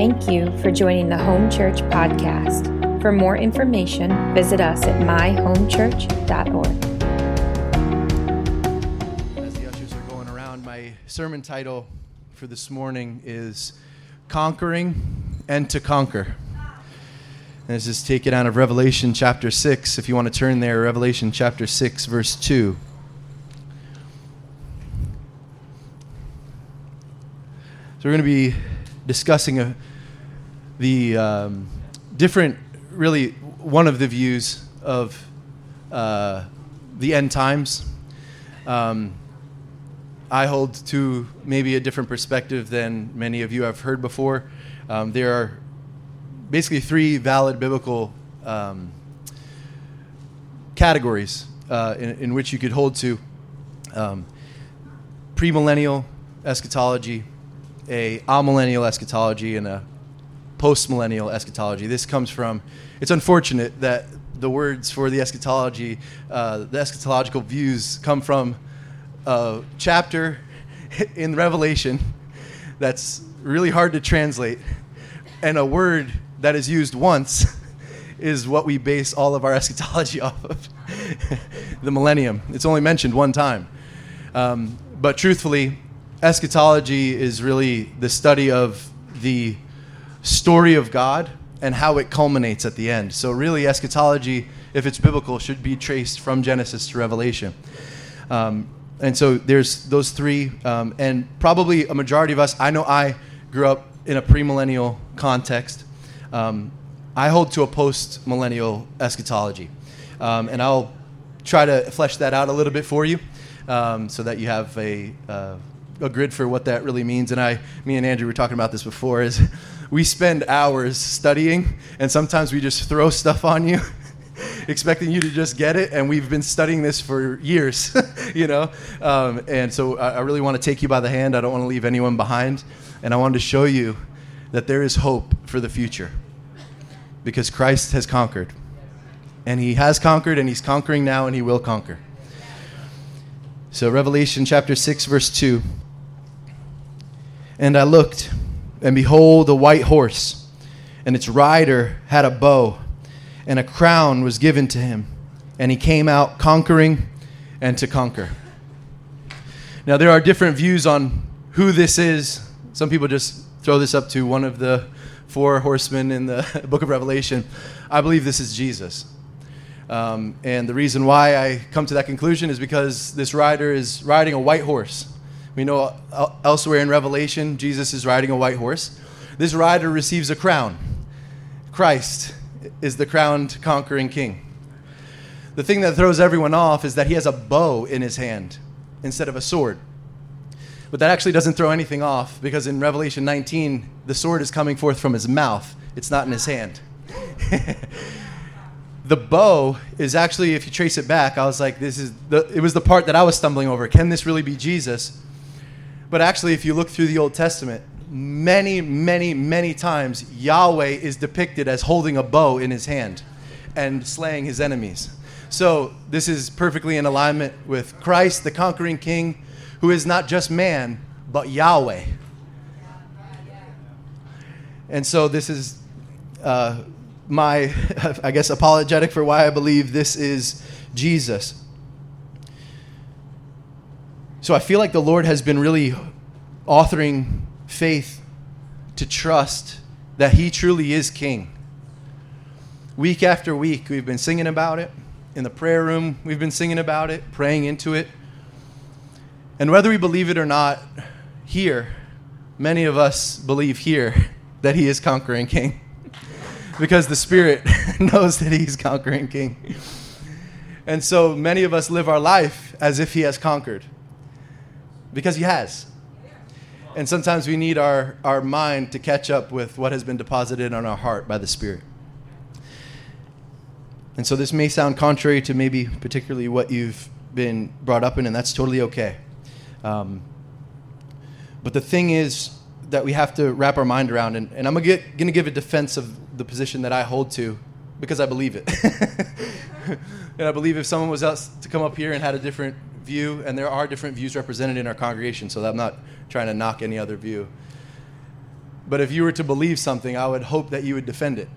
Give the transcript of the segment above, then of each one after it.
Thank you for joining the Home Church podcast. For more information, visit us at myhomechurch.org. As the ushers are going around, my sermon title for this morning is Conquering and to Conquer. And this is taken out of Revelation chapter 6. If you want to turn there, Revelation chapter 6, verse 2. So we're going to be discussing a, the um, different, really, one of the views of uh, the end times. Um, I hold to maybe a different perspective than many of you have heard before. Um, there are basically three valid biblical um, categories uh, in, in, which you could hold to um, premillennial eschatology, a amillennial eschatology, and a postmillennial eschatology. This comes from, it's unfortunate that the words for the eschatology, uh, the eschatological views come from a chapter in Revelation that's really hard to translate, and a word that is used once is what we base all of our eschatology off of the millennium. It's only mentioned one time. Um, but truthfully, eschatology is really the study of the story of God and how it culminates at the end. So, really, eschatology, if it's biblical, should be traced from Genesis to Revelation. Um, and so, there's those three, um, and probably a majority of us, I know I grew up in a premillennial context. Um, I hold to a post millennial eschatology. Um, and I'll try to flesh that out a little bit for you um, so that you have a. Uh, a grid for what that really means. And I, me and Andrew were talking about this before. Is we spend hours studying, and sometimes we just throw stuff on you, expecting you to just get it. And we've been studying this for years, you know. Um, and so I, I really want to take you by the hand. I don't want to leave anyone behind, and I wanted to show you that there is hope for the future, because Christ has conquered, and He has conquered, and He's conquering now, and He will conquer. So Revelation chapter six, verse two. And I looked, and behold, a white horse, and its rider had a bow, and a crown was given to him, and he came out conquering and to conquer. Now, there are different views on who this is. Some people just throw this up to one of the four horsemen in the book of Revelation. I believe this is Jesus. Um, and the reason why I come to that conclusion is because this rider is riding a white horse. We know uh, elsewhere in Revelation, Jesus is riding a white horse. This rider receives a crown. Christ is the crowned conquering king. The thing that throws everyone off is that he has a bow in his hand instead of a sword. But that actually doesn't throw anything off because in Revelation 19, the sword is coming forth from his mouth, it's not in his hand. the bow is actually, if you trace it back, I was like, this is the, it was the part that I was stumbling over. Can this really be Jesus? But actually, if you look through the Old Testament, many, many, many times Yahweh is depicted as holding a bow in his hand and slaying his enemies. So this is perfectly in alignment with Christ, the conquering king, who is not just man, but Yahweh. And so this is uh, my, I guess, apologetic for why I believe this is Jesus. So I feel like the Lord has been really authoring faith to trust that He truly is King. Week after week, we've been singing about it. In the prayer room, we've been singing about it, praying into it. And whether we believe it or not, here, many of us believe here that He is conquering King. because the Spirit knows that He's conquering King. And so many of us live our life as if He has conquered because He has. And sometimes we need our, our mind to catch up with what has been deposited on our heart by the Spirit. And so this may sound contrary to maybe particularly what you've been brought up in, and that's totally okay. Um, but the thing is that we have to wrap our mind around, and, and I'm going to give a defense of the position that I hold to because I believe it. and I believe if someone was else to come up here and had a different view, and there are different views represented in our congregation, so I'm not trying to knock any other view. But if you were to believe something, I would hope that you would defend it.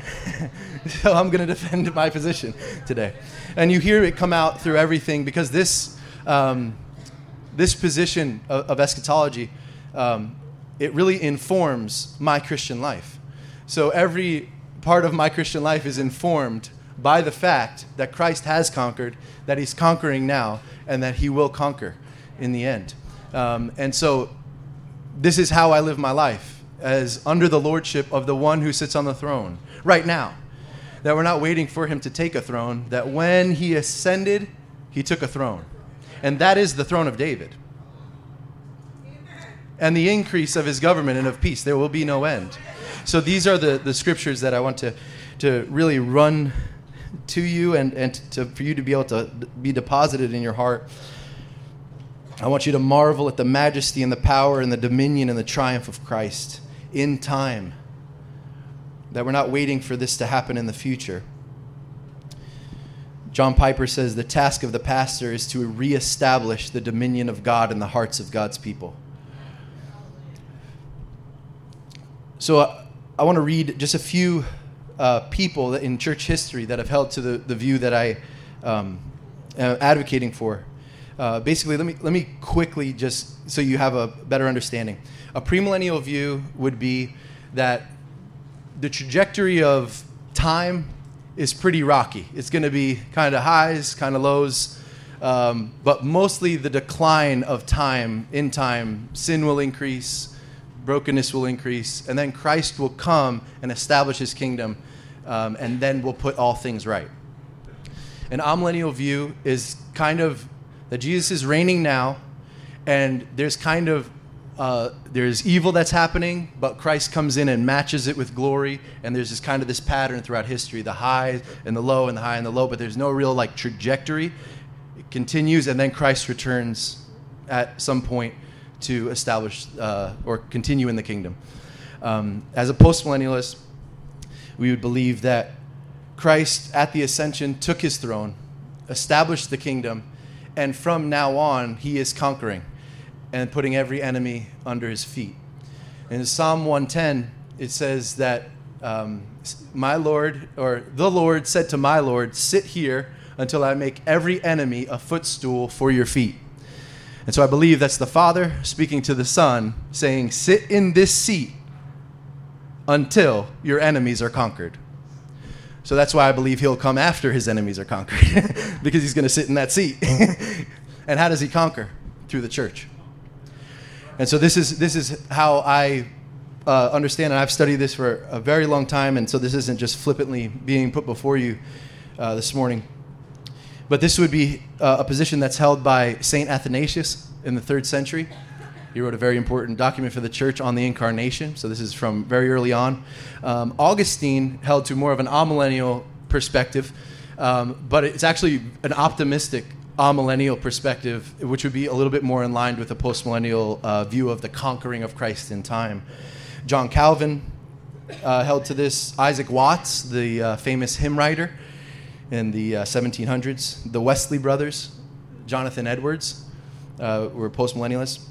so I'm going to defend my position today. And you hear it come out through everything because this, um, this position of, of eschatology, um, it really informs my Christian life. So every part of my Christian life is informed by the fact that Christ has conquered, that he's conquering now, and that he will conquer in the end. Um, and so this is how I live my life as under the lordship of the one who sits on the throne right now. That we're not waiting for him to take a throne, that when he ascended, he took a throne. And that is the throne of David. And the increase of his government and of peace, there will be no end. So these are the, the scriptures that I want to, to really run to you and, and to, for you to be able to be deposited in your heart. I want you to marvel at the majesty and the power and the dominion and the triumph of Christ in time. That we're not waiting for this to happen in the future. John Piper says the task of the pastor is to reestablish the dominion of God in the hearts of God's people. So uh, I want to read just a few uh, people in church history that have held to the, the view that I um, am advocating for. Uh, basically, let me, let me quickly just so you have a better understanding. A premillennial view would be that the trajectory of time is pretty rocky. It's going to be kind of highs, kind of lows, um, but mostly the decline of time, in time, sin will increase, brokenness will increase, and then Christ will come and establish his kingdom, um, and then we'll put all things right. An amillennial view is kind of that Jesus is reigning now, and there's kind of uh, there's evil that's happening, but Christ comes in and matches it with glory, and there's this kind of this pattern throughout history: the high and the low, and the high and the low. But there's no real like trajectory. It continues, and then Christ returns at some point to establish uh, or continue in the kingdom. Um, as a postmillennialist, we would believe that Christ at the ascension took his throne, established the kingdom, and from now on, he is conquering and putting every enemy under his feet. In Psalm 110, it says that um, my Lord, or the Lord said to my Lord, Sit here until I make every enemy a footstool for your feet. And so I believe that's the Father speaking to the Son, saying, Sit in this seat until your enemies are conquered. So that's why I believe he'll come after his enemies are conquered, because he's going to sit in that seat. and how does he conquer? Through the church. And so this is this is how I uh, understand, and I've studied this for a very long time, and so this isn't just flippantly being put before you uh, this morning. But this would be uh, a position that's held by Saint Athanasius in the third century. He wrote a very important document for the church on the incarnation. So this is from very early on. Um, Augustine held to more of an amillennial perspective, um, but it's actually an optimistic amillennial perspective, which would be a little bit more in line with a postmillennial uh, view of the conquering of Christ in time. John Calvin uh, held to this. Isaac Watts, the uh, famous hymn writer in the 1700s, uh, the Wesley brothers, Jonathan Edwards, uh, were postmillennialists.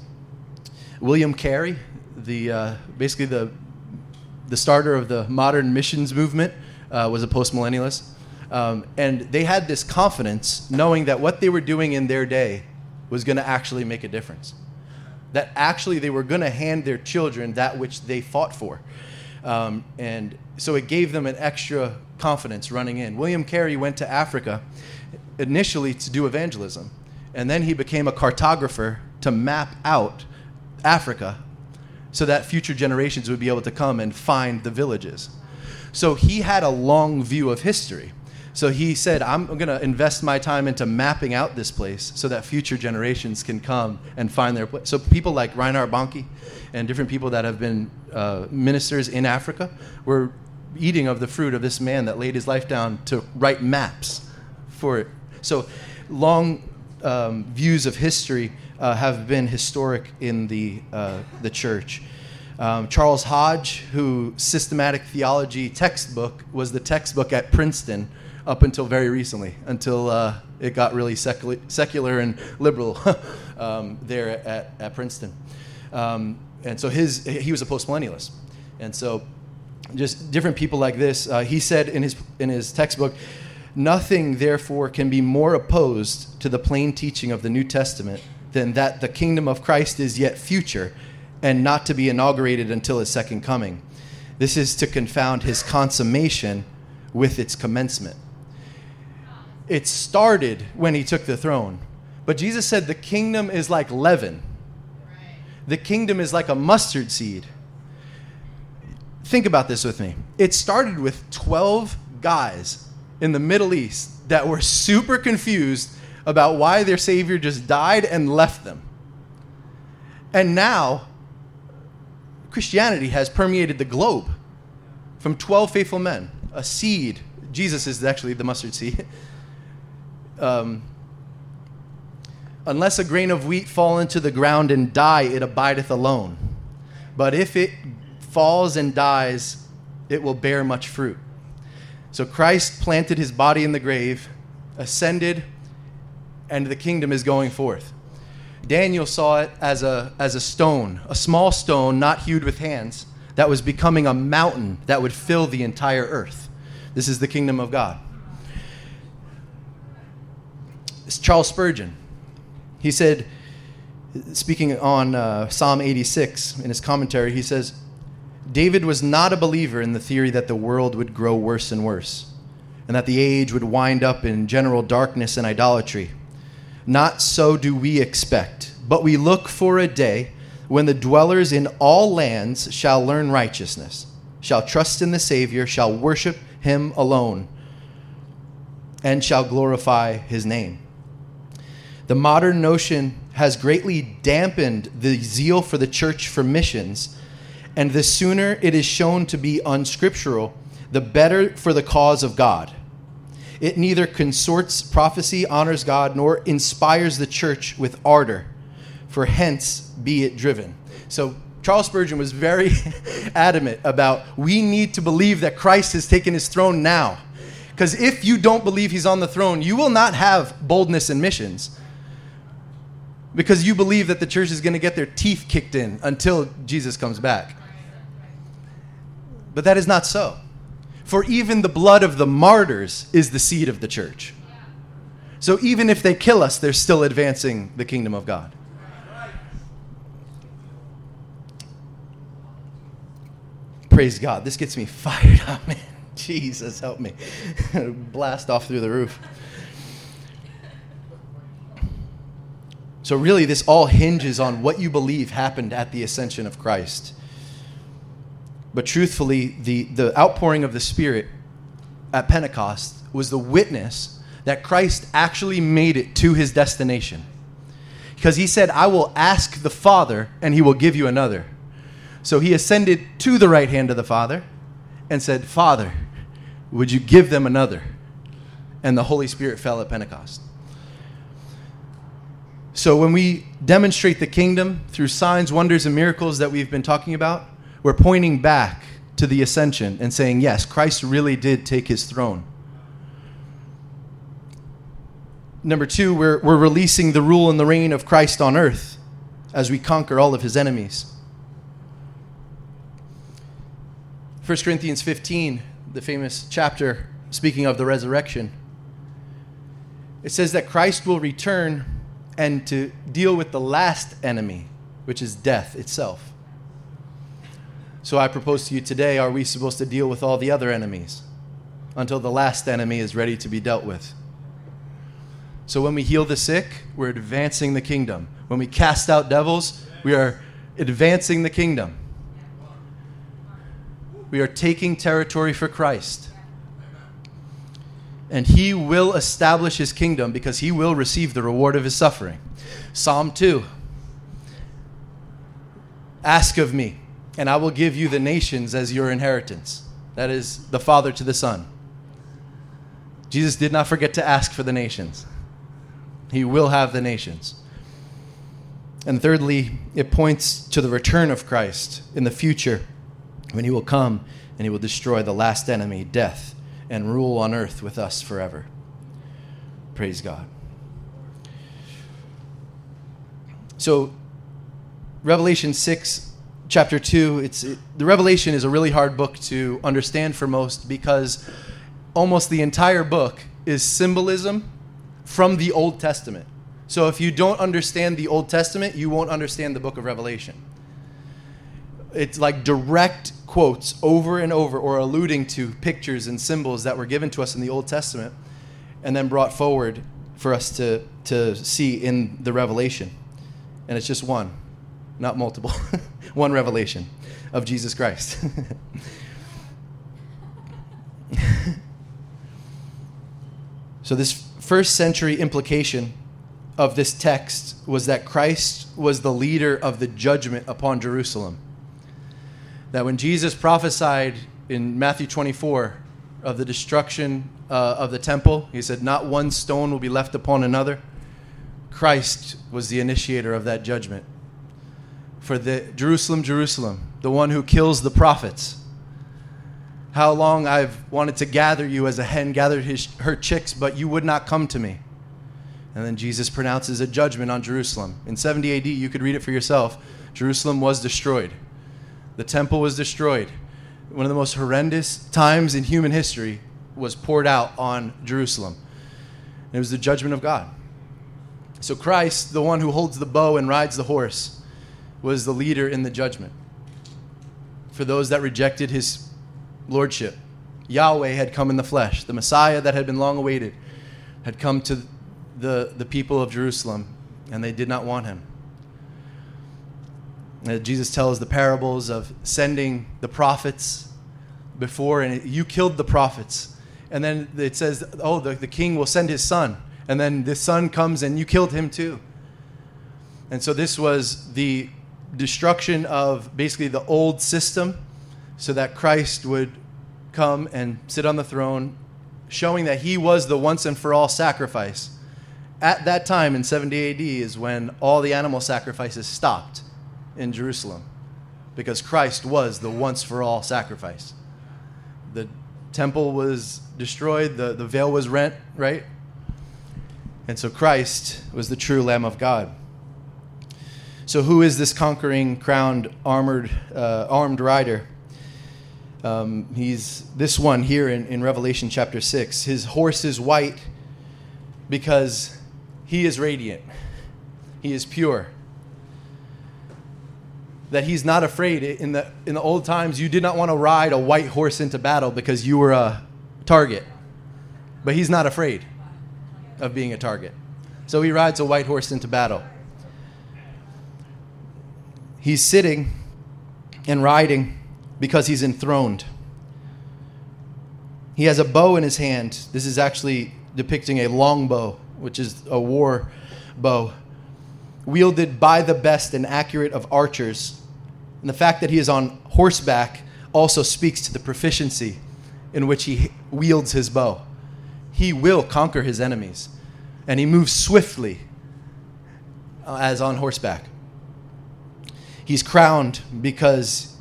William Carey, the uh, basically the the starter of the modern missions movement, uh, was a postmillennialist, um, and they had this confidence, knowing that what they were doing in their day was going to actually make a difference. That actually they were going to hand their children that which they fought for, um, and so it gave them an extra confidence running in. William Carey went to Africa initially to do evangelism, and then he became a cartographer to map out Africa so that future generations would be able to come and find the villages. So he had a long view of history. So he said, I'm going to invest my time into mapping out this place so that future generations can come and find their place. So people like Reinhard Bonnke and different people that have been uh, ministers in Africa were eating of the fruit of this man that laid his life down to write maps for it. So long um, views of history uh, have been historic in the, uh, the church. Um, Charles Hodge, who systematic theology textbook was the textbook at Princeton up until very recently, until uh, it got really secular, secular and liberal um, there at, at Princeton. Um, and so his he was a postmillennialist, and so just different people like this. Uh, he said in his in his textbook, nothing therefore can be more opposed to the plain teaching of the New Testament than that the kingdom of Christ is yet future, and not to be inaugurated until his second coming. This is to confound his consummation with its commencement. It started when he took the throne, but Jesus said the kingdom is like leaven. The kingdom is like a mustard seed think about this with me. It started with 12 guys in the Middle East that were super confused about why their Savior just died and left them. And now, Christianity has permeated the globe from 12 faithful men, a seed. Jesus is actually the mustard seed. Um, Unless a grain of wheat fall into the ground and die, it abideth alone. But if it falls and dies, it will bear much fruit. So Christ planted his body in the grave, ascended, and the kingdom is going forth. Daniel saw it as a, as a stone, a small stone not hewed with hands, that was becoming a mountain that would fill the entire earth. This is the kingdom of God. It's Charles Spurgeon. He said, speaking on uh, Psalm 86 in his commentary, he says, David was not a believer in the theory that the world would grow worse and worse, and that the age would wind up in general darkness and idolatry. Not so do we expect, but we look for a day when the dwellers in all lands shall learn righteousness, shall trust in the Savior, shall worship him alone, and shall glorify his name. The modern notion has greatly dampened the zeal for the church for missions and the sooner it is shown to be unscriptural, the better for the cause of God. It neither consorts prophecy, honors God, nor inspires the church with ardor, for hence be it driven. So, Charles Spurgeon was very adamant about we need to believe that Christ has taken his throne now. Because if you don't believe he's on the throne, you will not have boldness in missions because you believe that the church is going to get their teeth kicked in until Jesus comes back. But that is not so. For even the blood of the martyrs is the seed of the church. So even if they kill us, they're still advancing the kingdom of God. Praise God. This gets me fired up, man. Jesus, help me. Blast off through the roof. So, really, this all hinges on what you believe happened at the ascension of Christ. But truthfully, the, the outpouring of the Spirit at Pentecost was the witness that Christ actually made it to his destination. Because he said, I will ask the Father, and he will give you another. So he ascended to the right hand of the Father and said, Father, would you give them another? And the Holy Spirit fell at Pentecost. So when we demonstrate the kingdom through signs, wonders, and miracles that we've been talking about, we're pointing back to the ascension and saying, yes, Christ really did take his throne. Number two, we're, we're releasing the rule and the reign of Christ on earth as we conquer all of his enemies. 1 Corinthians 15, the famous chapter speaking of the resurrection, it says that Christ will return and to deal with the last enemy, which is death itself. So I propose to you today are we supposed to deal with all the other enemies until the last enemy is ready to be dealt with? So when we heal the sick, we're advancing the kingdom. When we cast out devils, we are advancing the kingdom. We are taking territory for Christ. And he will establish his kingdom because he will receive the reward of his suffering. Psalm 2 Ask of me and I will give you the nations as your inheritance. That is the Father to the Son. Jesus did not forget to ask for the nations, He will have the nations. And thirdly, it points to the return of Christ in the future when He will come and He will destroy the last enemy, death, and rule on earth with us forever. Praise God. So, Revelation 6 chapter 2, it's, it, the Revelation is a really hard book to understand for most because almost the entire book is symbolism from the Old Testament. So if you don't understand the Old Testament, you won't understand the book of Revelation. It's like direct quotes over and over or alluding to pictures and symbols that were given to us in the Old Testament and then brought forward for us to, to see in the Revelation. And it's just one, not multiple, one revelation of Jesus Christ. so, this first century implication of this text was that Christ was the leader of the judgment upon Jerusalem. That when Jesus prophesied in Matthew 24 of the destruction uh, of the temple, he said, Not one stone will be left upon another. Christ was the initiator of that judgment. For the Jerusalem, Jerusalem, the one who kills the prophets. How long I've wanted to gather you as a hen gathered his, her chicks, but you would not come to me. And then Jesus pronounces a judgment on Jerusalem. In 70 AD, you could read it for yourself. Jerusalem was destroyed, the temple was destroyed. One of the most horrendous times in human history was poured out on Jerusalem. And it was the judgment of God. So Christ, the one who holds the bow and rides the horse, was the leader in the judgment. For those that rejected his lordship, Yahweh had come in the flesh. The Messiah that had been long awaited had come to the, the people of Jerusalem, and they did not want him. Uh, Jesus tells the parables of sending the prophets before, and you killed the prophets. And then it says, oh, the, the king will send his son. And then the son comes, and you killed him too. And so this was the destruction of basically the old system so that Christ would come and sit on the throne, showing that he was the once and for all sacrifice. At that time in 70 AD is when all the animal sacrifices stopped in Jerusalem because Christ was the once for all sacrifice. The temple was destroyed, the, the veil was rent, right? And so Christ was the true Lamb of God. So, who is this conquering, crowned, armored, uh, armed rider? Um, he's this one here in, in Revelation chapter 6. His horse is white because he is radiant, he is pure that he's not afraid. In the, in the old times, you did not want to ride a white horse into battle because you were a target. But he's not afraid of being a target. So he rides a white horse into battle. He's sitting and riding because he's enthroned. He has a bow in his hand. This is actually depicting a long bow, which is a war bow, wielded by the best and accurate of archers and the fact that he is on horseback also speaks to the proficiency in which he wields his bow. He will conquer his enemies, and he moves swiftly uh, as on horseback. He's crowned because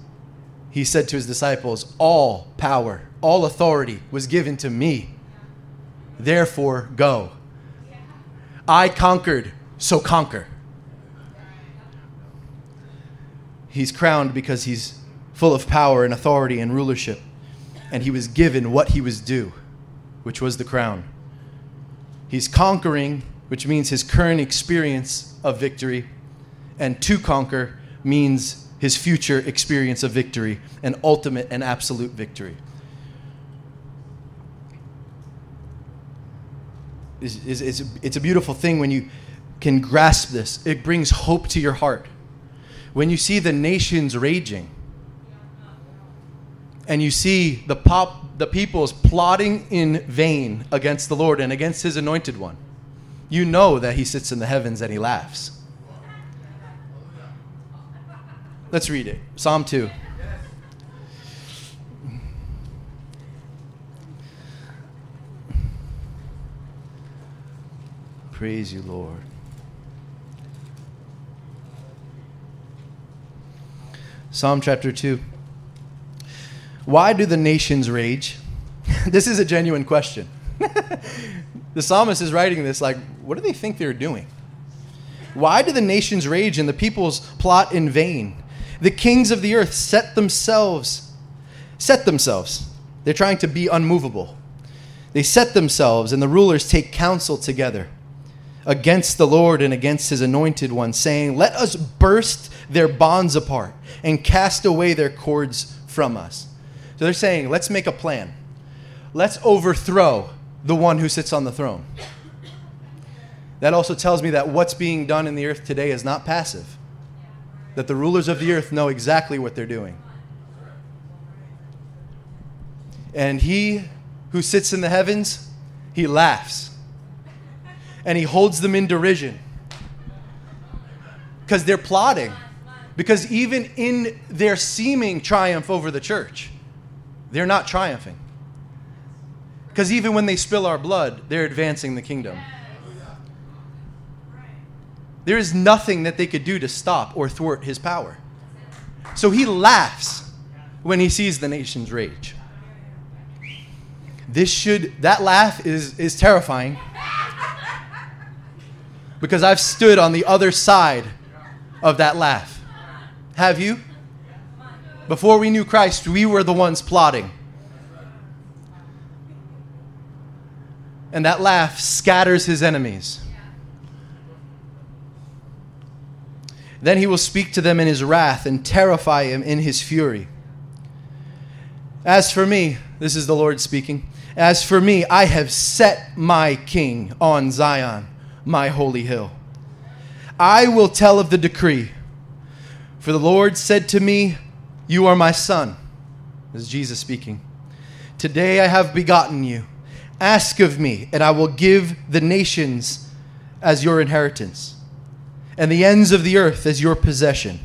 he said to his disciples, All power, all authority was given to me. Therefore, go. I conquered, so conquer. He's crowned because he's full of power and authority and rulership. And he was given what he was due, which was the crown. He's conquering, which means his current experience of victory. And to conquer means his future experience of victory, an ultimate and absolute victory. It's, it's, it's a beautiful thing when you can grasp this. It brings hope to your heart when you see the nations raging and you see the pop the peoples plotting in vain against the Lord and against his anointed one, you know that he sits in the heavens and he laughs. Let's read it. Psalm 2. Praise you, Lord. Psalm chapter 2. Why do the nations rage? this is a genuine question. the psalmist is writing this like, what do they think they're doing? Why do the nations rage and the peoples plot in vain? The kings of the earth set themselves, set themselves. They're trying to be unmovable. They set themselves, and the rulers take counsel together against the Lord and against his anointed one, saying, Let us burst their bonds apart and cast away their cords from us. So they're saying, Let's make a plan. Let's overthrow the one who sits on the throne. That also tells me that what's being done in the earth today is not passive, that the rulers of the earth know exactly what they're doing. And he who sits in the heavens, he laughs. And he holds them in derision. Because they're plotting. Because even in their seeming triumph over the church, they're not triumphing. Because even when they spill our blood, they're advancing the kingdom. There is nothing that they could do to stop or thwart his power. So he laughs when he sees the nations rage. This should, that laugh is, is terrifying because I've stood on the other side of that laugh. Have you? Before we knew Christ, we were the ones plotting. And that laugh scatters his enemies. Then he will speak to them in his wrath and terrify him in his fury. As for me, this is the Lord speaking. As for me, I have set my king on Zion, my holy hill. I will tell of the decree. For the Lord said to me, You are my son. This is Jesus speaking. Today I have begotten you. Ask of me, and I will give the nations as your inheritance, and the ends of the earth as your possession.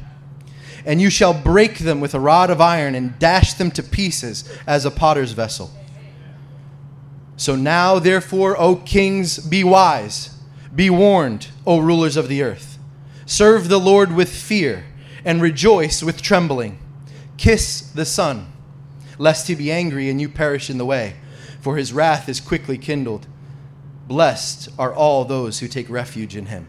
And you shall break them with a rod of iron and dash them to pieces as a potter's vessel. So now, therefore, O kings, be wise, be warned, O rulers of the earth. Serve the Lord with fear, and rejoice with trembling. Kiss the Son, lest he be angry and you perish in the way, for his wrath is quickly kindled. Blessed are all those who take refuge in him.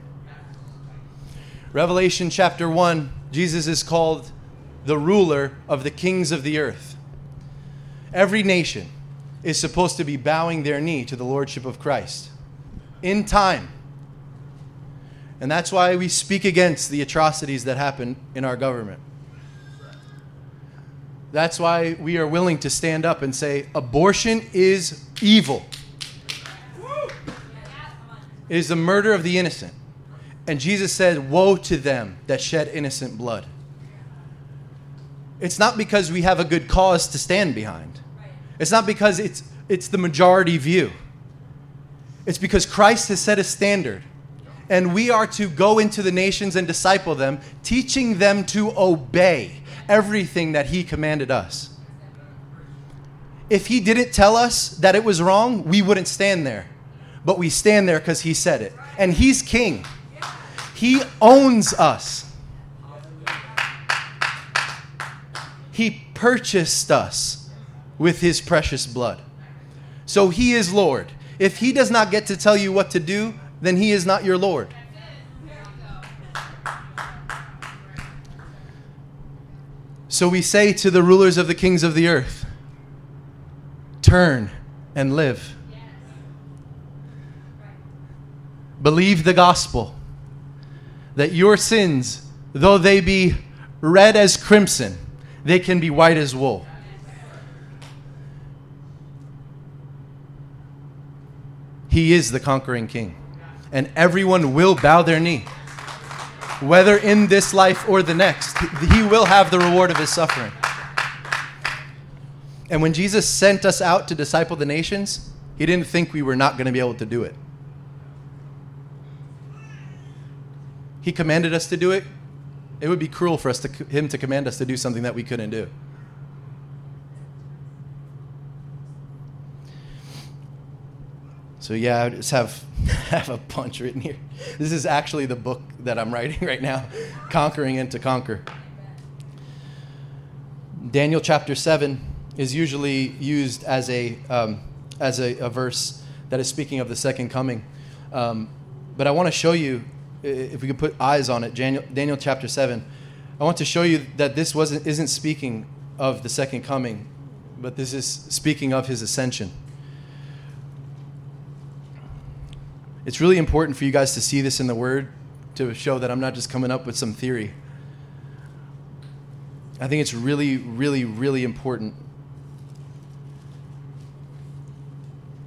Revelation chapter 1, Jesus is called the ruler of the kings of the earth. Every nation, is supposed to be bowing their knee to the lordship of Christ in time. And that's why we speak against the atrocities that happen in our government. That's why we are willing to stand up and say abortion is evil. It is the murder of the innocent. And Jesus said, Woe to them that shed innocent blood. It's not because we have a good cause to stand behind. It's not because it's, it's the majority view. It's because Christ has set a standard. And we are to go into the nations and disciple them, teaching them to obey everything that He commanded us. If He didn't tell us that it was wrong, we wouldn't stand there. But we stand there because He said it. And He's King, He owns us. He purchased us with his precious blood. So he is Lord. If he does not get to tell you what to do, then he is not your Lord. So we say to the rulers of the kings of the earth, turn and live. Believe the gospel that your sins, though they be red as crimson, they can be white as wool. He is the conquering king. And everyone will bow their knee. Whether in this life or the next, he will have the reward of his suffering. And when Jesus sent us out to disciple the nations, he didn't think we were not going to be able to do it. He commanded us to do it. It would be cruel for us to, him to command us to do something that we couldn't do. So yeah, I just have have a bunch written here. This is actually the book that I'm writing right now, Conquering and to Conquer. Daniel chapter seven is usually used as a um, as a, a, verse that is speaking of the second coming. Um, but I want to show you, if we could put eyes on it, Daniel, Daniel chapter seven. I want to show you that this wasn't, isn't speaking of the second coming, but this is speaking of his ascension. It's really important for you guys to see this in the Word to show that I'm not just coming up with some theory. I think it's really, really, really important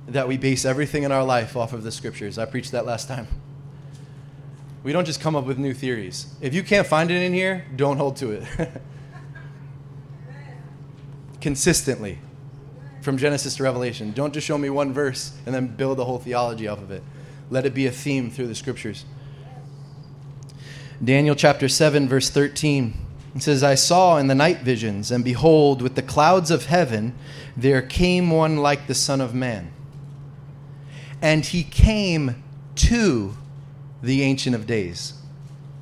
that we base everything in our life off of the Scriptures. I preached that last time. We don't just come up with new theories. If you can't find it in here, don't hold to it. Consistently, from Genesis to Revelation. Don't just show me one verse and then build a whole theology off of it. Let it be a theme through the scriptures. Daniel chapter 7, verse 13. It says, I saw in the night visions, and behold, with the clouds of heaven, there came one like the Son of Man. And he came to the Ancient of Days.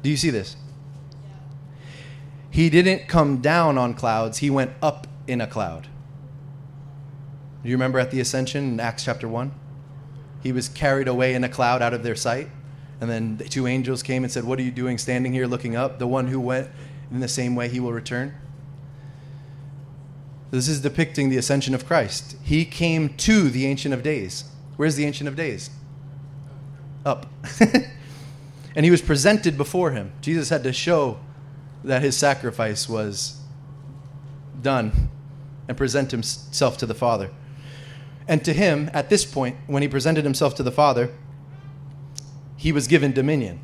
Do you see this? He didn't come down on clouds, he went up in a cloud. Do you remember at the ascension in Acts chapter 1? He was carried away in a cloud out of their sight. And then the two angels came and said, What are you doing standing here looking up? The one who went in the same way he will return. This is depicting the ascension of Christ. He came to the Ancient of Days. Where's the Ancient of Days? Up. and he was presented before him. Jesus had to show that his sacrifice was done and present himself to the Father. And to him, at this point, when he presented himself to the Father, he was given dominion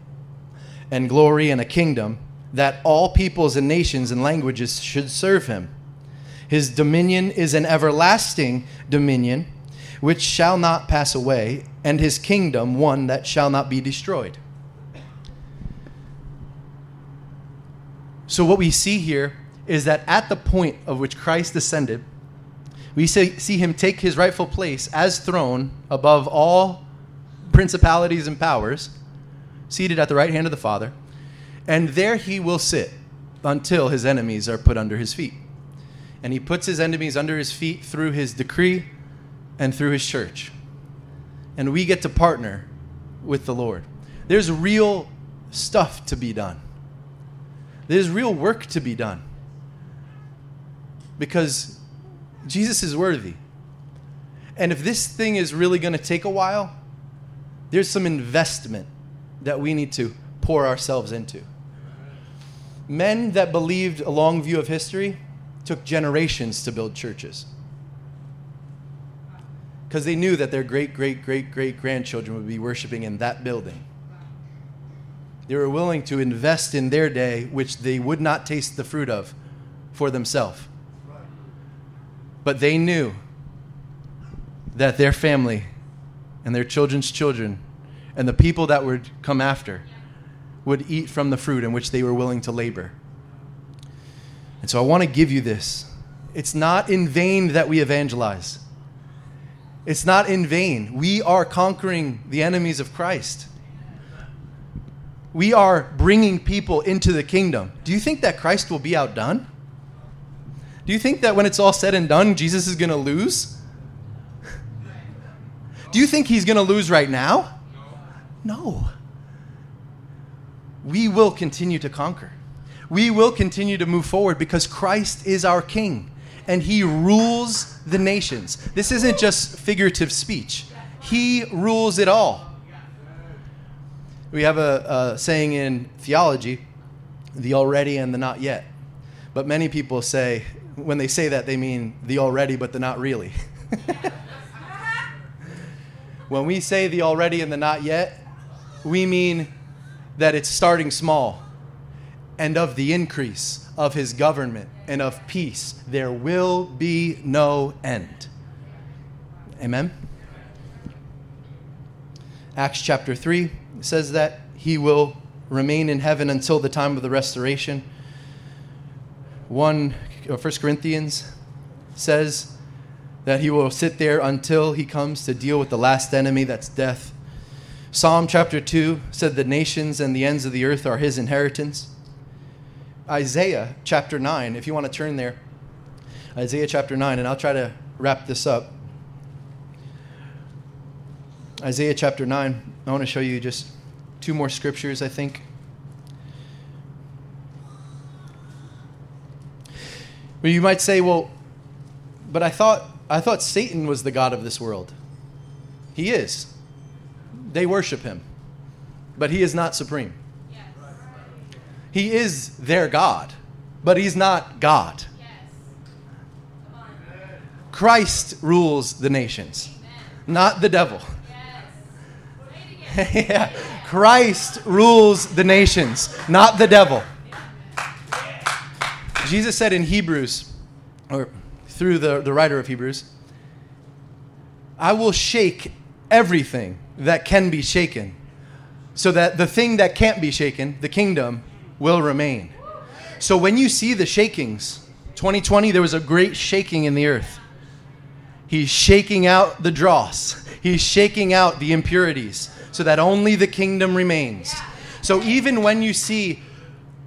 and glory and a kingdom that all peoples and nations and languages should serve him. His dominion is an everlasting dominion which shall not pass away, and his kingdom one that shall not be destroyed. So, what we see here is that at the point of which Christ ascended, we see, see him take his rightful place as throne above all principalities and powers, seated at the right hand of the Father, and there he will sit until his enemies are put under his feet. And he puts his enemies under his feet through his decree and through his church. And we get to partner with the Lord. There's real stuff to be done, there's real work to be done. Because Jesus is worthy. And if this thing is really going to take a while, there's some investment that we need to pour ourselves into. Men that believed a long view of history took generations to build churches because they knew that their great, great, great, great grandchildren would be worshiping in that building. They were willing to invest in their day, which they would not taste the fruit of for themselves. But they knew that their family and their children's children and the people that would come after would eat from the fruit in which they were willing to labor. And so I want to give you this. It's not in vain that we evangelize. It's not in vain. We are conquering the enemies of Christ. We are bringing people into the kingdom. Do you think that Christ will be outdone? Do you think that when it's all said and done, Jesus is going to lose? Do you think he's going to lose right now? No. We will continue to conquer. We will continue to move forward because Christ is our King and he rules the nations. This isn't just figurative speech, he rules it all. We have a, a saying in theology the already and the not yet. But many people say, when they say that, they mean the already, but the not really. when we say the already and the not yet, we mean that it's starting small and of the increase of his government and of peace. There will be no end. Amen? Acts chapter 3 says that he will remain in heaven until the time of the restoration. 1 1 Corinthians says that he will sit there until he comes to deal with the last enemy, that's death. Psalm chapter 2 said the nations and the ends of the earth are his inheritance. Isaiah chapter 9, if you want to turn there. Isaiah chapter 9, and I'll try to wrap this up. Isaiah chapter 9, I want to show you just two more scriptures, I think. You might say, well, but I thought I thought Satan was the god of this world. He is. They worship him. But he is not supreme. He is their God, but he's not God. Christ rules the nations, not the devil. yeah. Christ rules the nations, not the devil. Jesus said in Hebrews, or through the, the writer of Hebrews, I will shake everything that can be shaken, so that the thing that can't be shaken, the kingdom, will remain. So when you see the shakings, 2020, there was a great shaking in the earth. He's shaking out the dross, he's shaking out the impurities, so that only the kingdom remains. So even when you see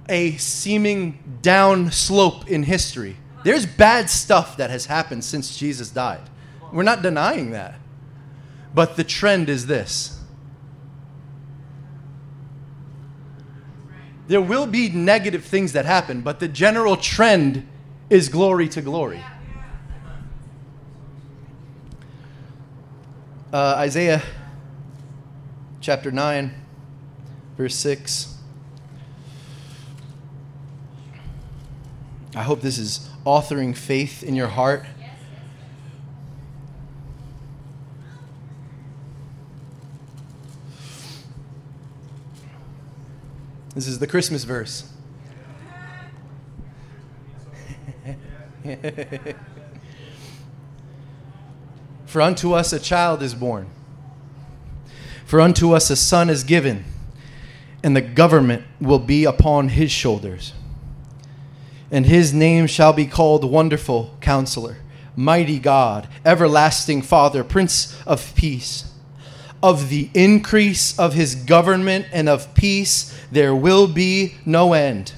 a seeming down slope in history, there's bad stuff that has happened since Jesus died. We're not denying that. But the trend is this there will be negative things that happen, but the general trend is glory to glory. Uh, Isaiah chapter 9, verse 6. I hope this is authoring faith in your heart. This is the Christmas verse. For unto us a child is born, for unto us a son is given, and the government will be upon his shoulders. And his name shall be called Wonderful Counselor, Mighty God, Everlasting Father, Prince of Peace. Of the increase of his government and of peace there will be no end.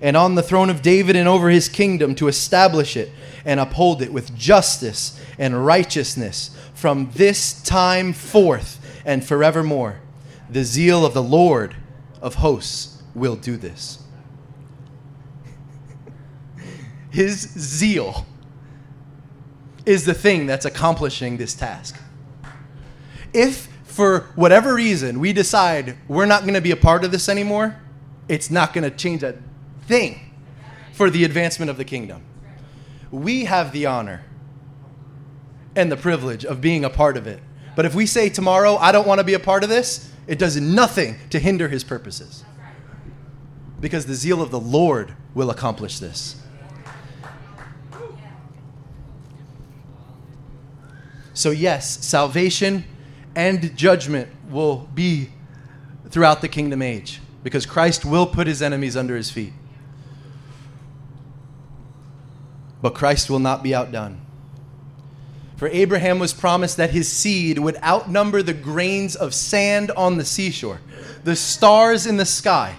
And on the throne of David and over his kingdom to establish it and uphold it with justice and righteousness from this time forth and forevermore. The zeal of the Lord of hosts will do this. His zeal is the thing that's accomplishing this task. If for whatever reason we decide we're not going to be a part of this anymore, it's not going to change a thing for the advancement of the kingdom. We have the honor and the privilege of being a part of it. But if we say tomorrow, I don't want to be a part of this, it does nothing to hinder his purposes. Because the zeal of the Lord will accomplish this. So, yes, salvation and judgment will be throughout the kingdom age because Christ will put his enemies under his feet. But Christ will not be outdone. For Abraham was promised that his seed would outnumber the grains of sand on the seashore, the stars in the sky.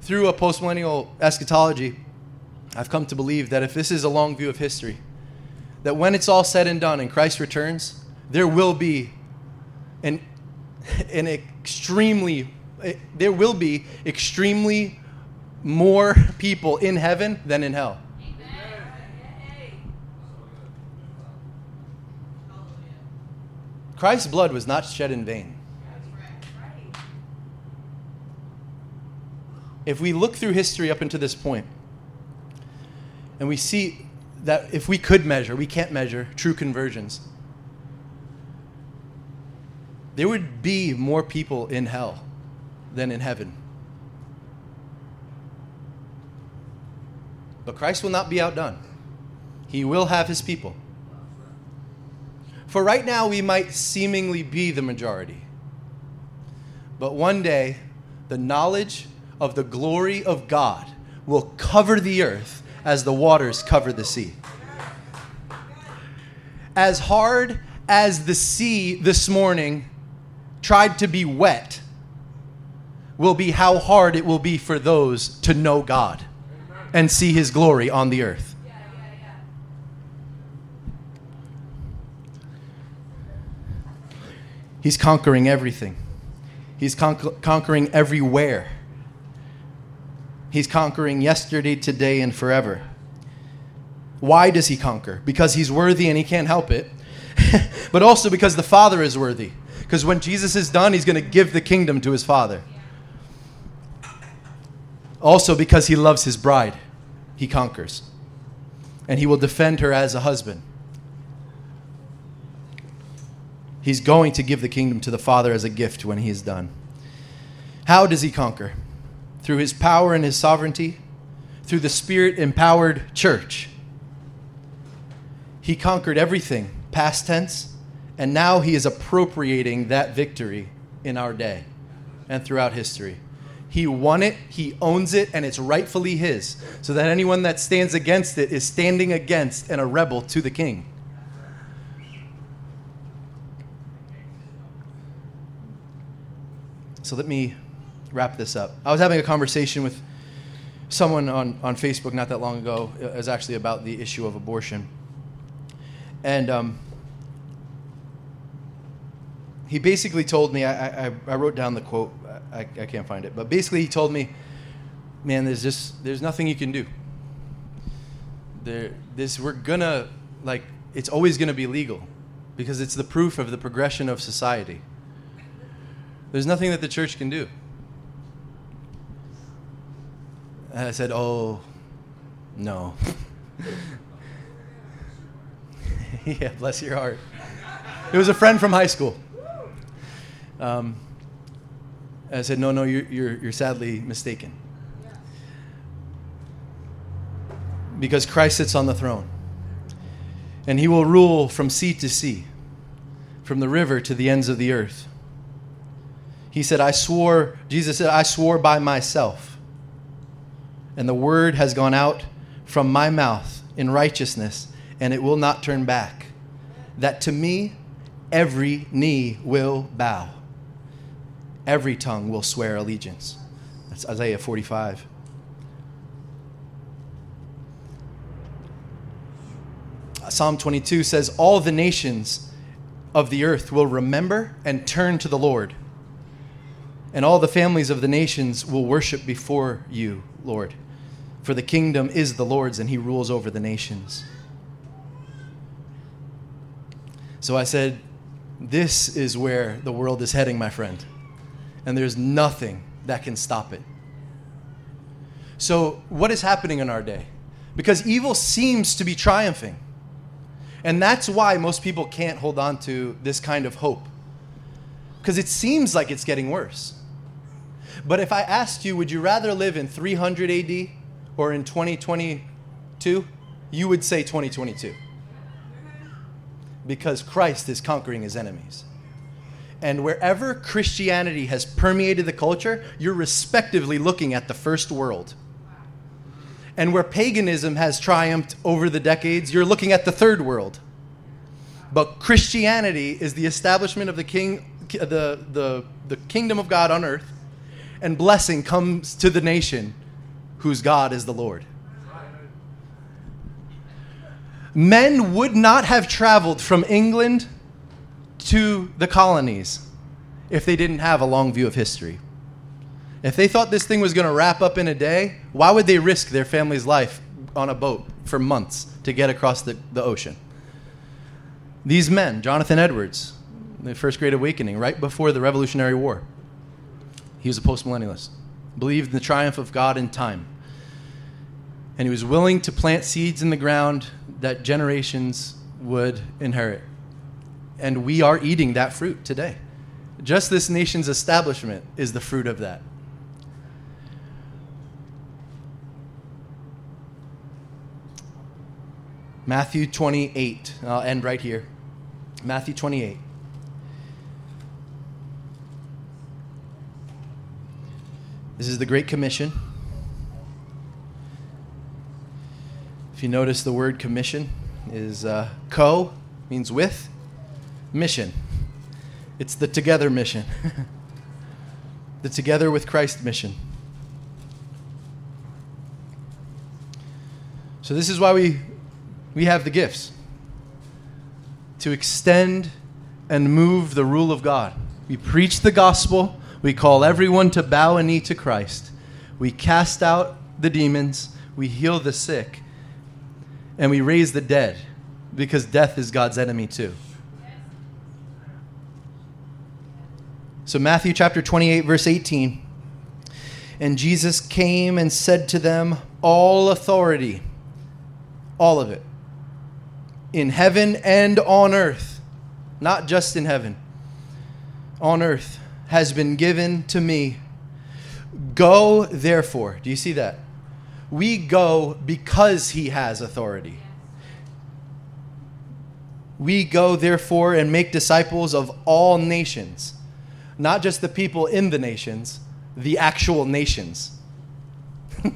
Through a postmillennial eschatology, I've come to believe that if this is a long view of history, that when it's all said and done and Christ returns, there will be an, an extremely, there will be extremely more people in heaven than in hell. Christ's blood was not shed in vain. If we look through history up until this point, and we see that if we could measure, we can't measure true conversions, there would be more people in hell than in heaven. But Christ will not be outdone, He will have His people. For right now, we might seemingly be the majority. But one day, the knowledge of the glory of God will cover the earth as the waters cover the sea. As hard as the sea this morning tried to be wet, will be how hard it will be for those to know God and see his glory on the earth. He's conquering everything. He's con- conquering everywhere. He's conquering yesterday, today, and forever. Why does he conquer? Because he's worthy and he can't help it, but also because the Father is worthy. Because when Jesus is done, he's going to give the kingdom to his Father. Also, because he loves his bride, he conquers. And he will defend her as a husband. He's going to give the kingdom to the Father as a gift when he is done. How does he conquer? Through his power and his sovereignty, through the Spirit empowered church. He conquered everything, past tense, and now he is appropriating that victory in our day and throughout history. He won it, he owns it, and it's rightfully his, so that anyone that stands against it is standing against and a rebel to the king. So let me wrap this up. I was having a conversation with someone on, on Facebook not that long ago. It was actually about the issue of abortion. And um, he basically told me, I, I, I wrote down the quote, I, I can't find it, but basically he told me, man, there's just, there's nothing you can do. There, this, we're gonna, like, it's always gonna be legal because it's the proof of the progression of society. There's nothing that the church can do. And I said, oh, no. yeah, bless your heart. It was a friend from high school. Um, I said, no, no, you're, you're, you're sadly mistaken. Because Christ sits on the throne. And he will rule from sea to sea, from the river to the ends of the earth. He said, I swore, Jesus said, I swore by myself. And the word has gone out from my mouth in righteousness, and it will not turn back. That to me, every knee will bow every tongue will swear allegiance. That's Isaiah 45. Psalm 22 says, All the nations of the earth will remember and turn to the Lord, and all the families of the nations will worship before you, Lord. For the kingdom is the Lord's, and he rules over the nations. So I said, This is where the world is heading, my friend and there's nothing that can stop it. So, what is happening in our day? Because evil seems to be triumphing. And that's why most people can't hold on to this kind of hope. Because it seems like it's getting worse. But if I asked you, would you rather live in 300 AD or in 2022? You would say 2022. Because Christ is conquering his enemies. And wherever Christianity has permeated the culture, you're respectively looking at the first world. And where paganism has triumphed over the decades, you're looking at the third world. But Christianity is the establishment of the king the, the, the kingdom of God on earth, and blessing comes to the nation whose God is the Lord. Men would not have traveled from England to the colonies if they didn't have a long view of history. If they thought this thing was going to wrap up in a day, why would they risk their family's life on a boat for months to get across the, the ocean? These men, Jonathan Edwards, the First Great Awakening, right before the Revolutionary War, he was a postmillennialist, believed in the triumph of God in time. And he was willing to plant seeds in the ground that generations would inherit and we are eating that fruit today. Just this nation's establishment is the fruit of that. Matthew 28. I'll end right here. Matthew 28. This is the Great Commission. If you notice, the word commission is uh, co, means with, mission. It's the together mission, the together with Christ mission. So, this is why we, we have the gifts to extend and move the rule of God. We preach the gospel, we call everyone to bow a knee to Christ. we cast out the demons, we heal the sick, and we raise the dead because death is God's enemy too. So, Matthew chapter 28, verse 18. And Jesus came and said to them, All authority, all of it, in heaven and on earth, not just in heaven, on earth, has been given to me. Go, therefore. Do you see that? We go because he has authority. We go, therefore, and make disciples of all nations, not just the people in the nations, the actual nations.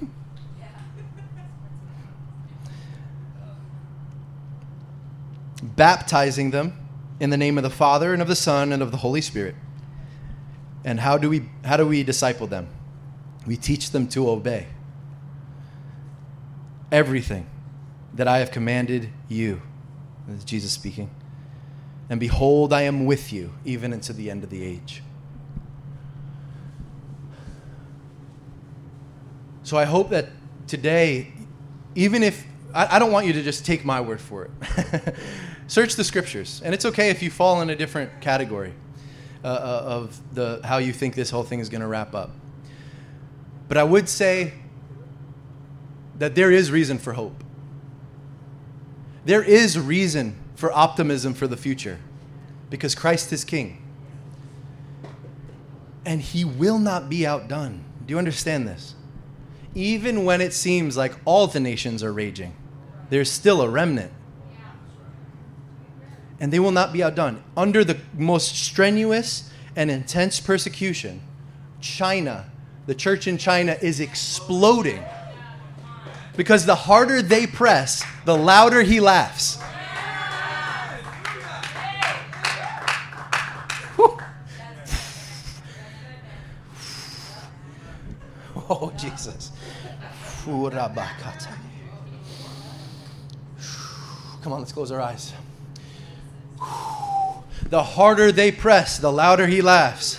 Baptizing them in the name of the Father and of the Son and of the Holy Spirit. And how do we how do we disciple them? We teach them to obey everything that I have commanded you. This is Jesus speaking. And behold, I am with you even unto the end of the age. So I hope that today, even if I, I don't want you to just take my word for it, search the scriptures. And it's okay if you fall in a different category uh, uh of the, how you think this whole thing is going to wrap up. But I would say that there is reason for hope. There is reason for optimism for the future because Christ is King. And he will not be outdone. Do you understand this? Even when it seems like all the nations are raging, there's still a remnant. And they will not be outdone. Under the most strenuous and intense persecution, China, the church in China, is exploding because the harder they press, the louder he laughs. Oh, Jesus. Come on, let's close our eyes. The harder they press, the louder he laughs.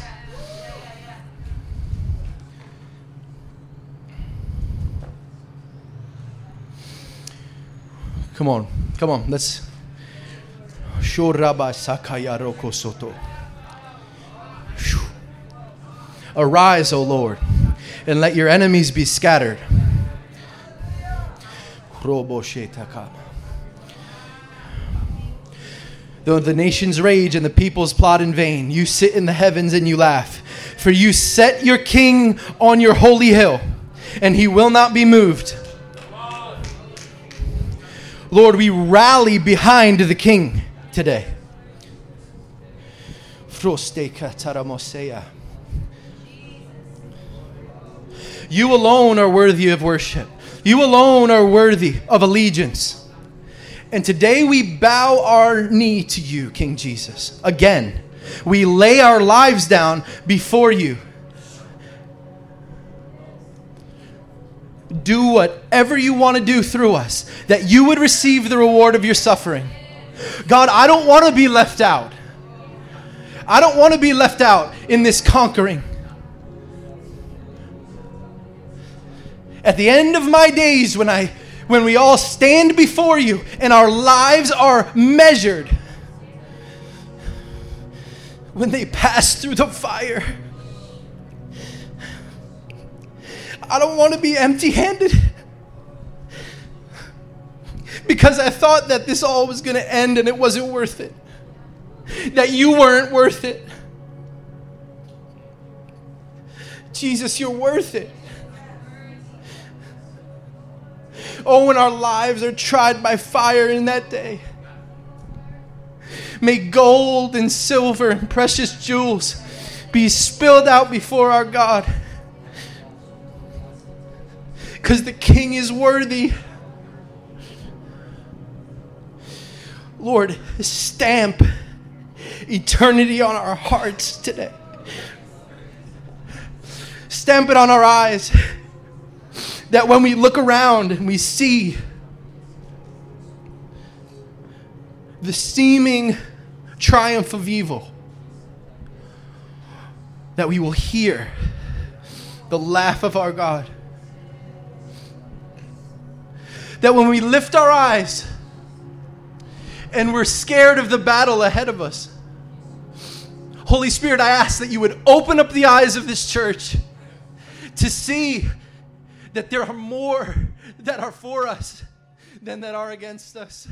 Come on, come on, let's. Arise, O Lord, and let your enemies be scattered. Though the nations rage and the peoples plot in vain, you sit in the heavens and you laugh. For you set your king on your holy hill, and he will not be moved. Lord, we rally behind the King today. You alone are worthy of worship. You alone are worthy of allegiance. And today we bow our knee to you, King Jesus. Again, we lay our lives down before you. Do whatever you want to do through us, that you would receive the reward of your suffering. God, I don't want to be left out. I don't want to be left out in this conquering. At the end of my days, when, I, when we all stand before you and our lives are measured, when they pass through the fire, I don't want to be empty handed. because I thought that this all was going to end and it wasn't worth it. That you weren't worth it. Jesus, you're worth it. Oh, when our lives are tried by fire in that day. May gold and silver and precious jewels be spilled out before our God because the King is worthy. Lord, stamp eternity on our hearts today. Stamp it on our eyes that when we look around and we see the seeming triumph of evil, that we will hear the laugh of our God. That when we lift our eyes and we're scared of the battle ahead of us, Holy Spirit, I ask that you would open up the eyes of this church to see that there are more that are for us than that are against us.